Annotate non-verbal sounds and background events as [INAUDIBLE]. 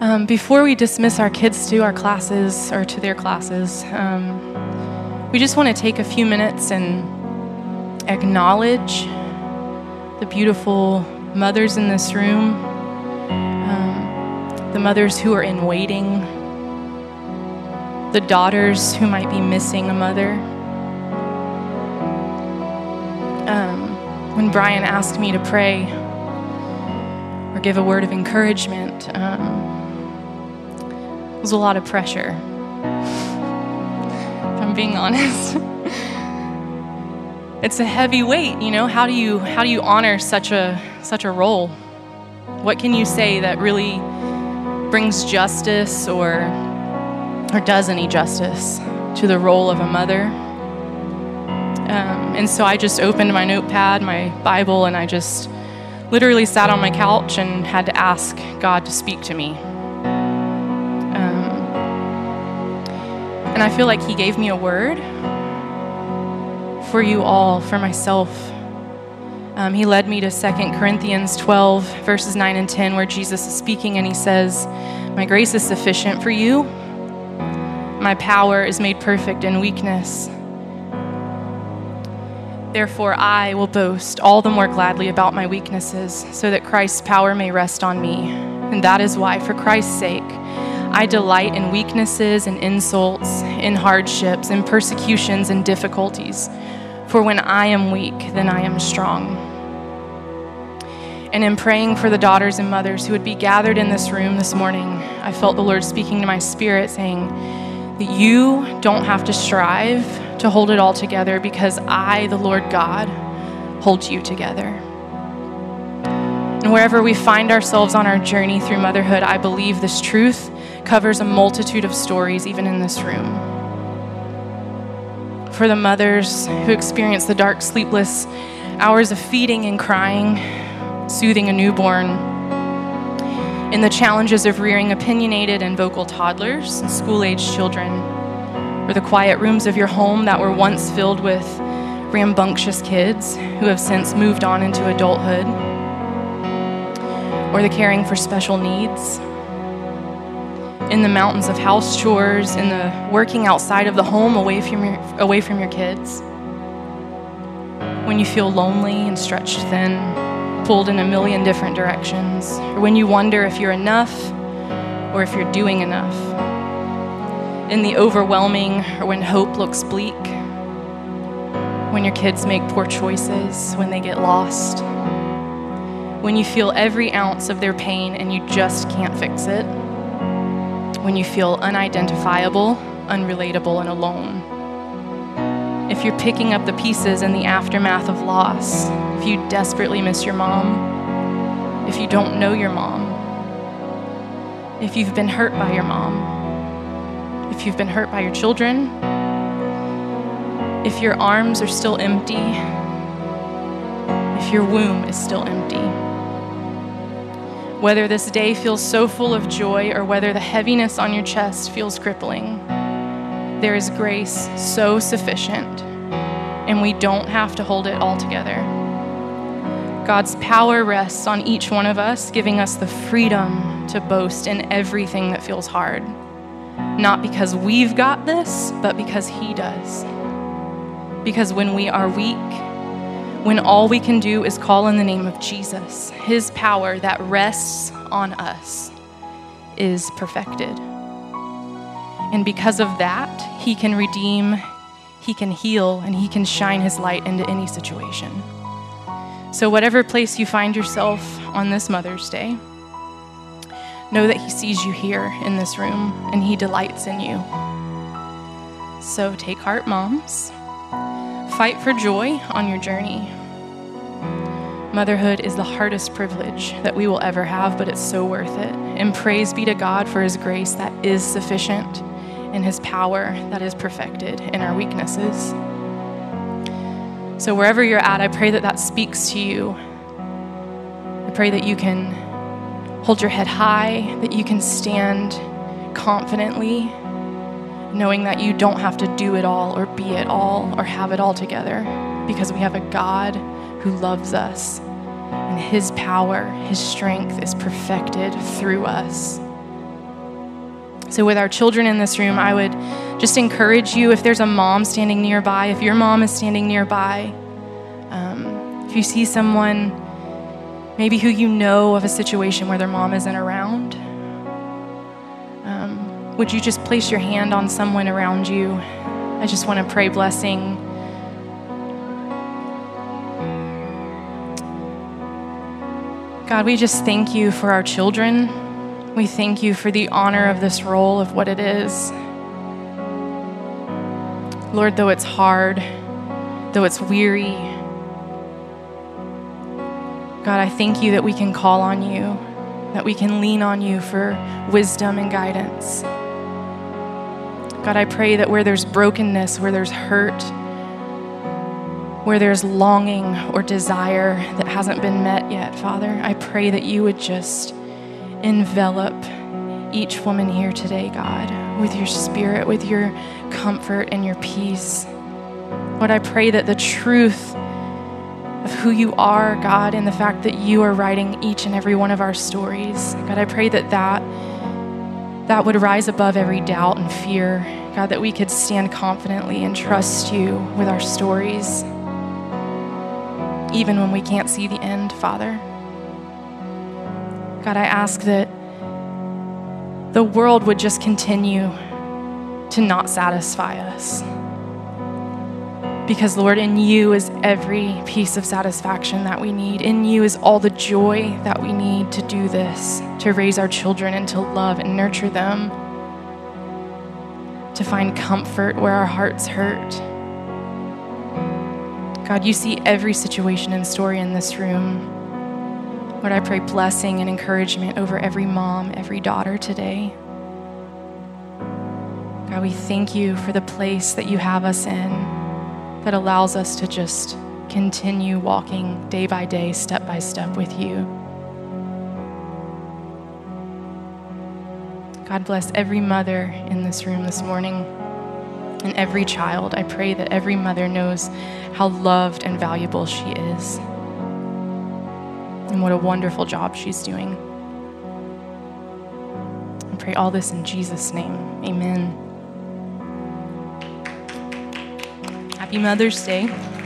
Um, before we dismiss our kids to our classes or to their classes, um, we just want to take a few minutes and acknowledge the beautiful mothers in this room, um, the mothers who are in waiting, the daughters who might be missing a mother. Um, when Brian asked me to pray or give a word of encouragement, um, was a lot of pressure. If I'm being [LAUGHS] honest. it's a heavy weight, you know. How do you how do you honor such a such a role? What can you say that really brings justice or or does any justice to the role of a mother? Um, and so I just opened my notepad, my Bible, and I just literally sat on my couch and had to ask God to speak to me. And I feel like He gave me a word for you all, for myself. Um, he led me to 2 Corinthians 12, verses 9 and 10, where Jesus is speaking and he says, My grace is sufficient for you. My power is made perfect in weakness. Therefore, I will boast all the more gladly about my weaknesses, so that Christ's power may rest on me. And that is why, for Christ's sake, I delight in weaknesses and insults, in hardships, in persecutions and difficulties. For when I am weak, then I am strong. And in praying for the daughters and mothers who would be gathered in this room this morning, I felt the Lord speaking to my spirit saying that you don't have to strive to hold it all together because I, the Lord God, hold you together. And wherever we find ourselves on our journey through motherhood, I believe this truth covers a multitude of stories, even in this room. For the mothers who experience the dark, sleepless hours of feeding and crying, soothing a newborn, in the challenges of rearing opinionated and vocal toddlers and school aged children, or the quiet rooms of your home that were once filled with rambunctious kids who have since moved on into adulthood, or the caring for special needs in the mountains of house chores, in the working outside of the home away from your, away from your kids. When you feel lonely and stretched thin, pulled in a million different directions, or when you wonder if you're enough or if you're doing enough. In the overwhelming or when hope looks bleak, when your kids make poor choices, when they get lost, when you feel every ounce of their pain and you just can't fix it when you feel unidentifiable, unrelatable, and alone. If you're picking up the pieces in the aftermath of loss, if you desperately miss your mom, if you don't know your mom, if you've been hurt by your mom, if you've been hurt by your children, if your arms are still empty, if your womb is still empty. Whether this day feels so full of joy or whether the heaviness on your chest feels crippling, there is grace so sufficient, and we don't have to hold it all together. God's power rests on each one of us, giving us the freedom to boast in everything that feels hard. Not because we've got this, but because He does. Because when we are weak, when all we can do is call in the name of Jesus, his power that rests on us is perfected. And because of that, he can redeem, he can heal, and he can shine his light into any situation. So, whatever place you find yourself on this Mother's Day, know that he sees you here in this room and he delights in you. So, take heart, moms. Fight for joy on your journey. Motherhood is the hardest privilege that we will ever have, but it's so worth it. And praise be to God for His grace that is sufficient and His power that is perfected in our weaknesses. So, wherever you're at, I pray that that speaks to you. I pray that you can hold your head high, that you can stand confidently knowing that you don't have to do it all or be it all or have it all together because we have a God who loves us. And his power, his strength is perfected through us. So, with our children in this room, I would just encourage you if there's a mom standing nearby, if your mom is standing nearby, um, if you see someone maybe who you know of a situation where their mom isn't around, um, would you just place your hand on someone around you? I just want to pray blessing. God, we just thank you for our children. We thank you for the honor of this role of what it is. Lord, though it's hard, though it's weary, God, I thank you that we can call on you, that we can lean on you for wisdom and guidance. God, I pray that where there's brokenness, where there's hurt, where there's longing or desire that hasn't been met yet, Father, I pray that you would just envelop each woman here today, God, with your spirit, with your comfort and your peace. Lord, I pray that the truth of who you are, God, and the fact that you are writing each and every one of our stories, God, I pray that that, that would rise above every doubt and fear. God, that we could stand confidently and trust you with our stories, even when we can't see the end, Father. God, I ask that the world would just continue to not satisfy us. Because, Lord, in you is every piece of satisfaction that we need. In you is all the joy that we need to do this, to raise our children and to love and nurture them, to find comfort where our hearts hurt. God, you see every situation and story in this room. Lord, I pray blessing and encouragement over every mom, every daughter today. God, we thank you for the place that you have us in that allows us to just continue walking day by day, step by step with you. God bless every mother in this room this morning and every child. I pray that every mother knows how loved and valuable she is and what a wonderful job she's doing. I pray all this in Jesus' name. Amen. Happy Mother's Day.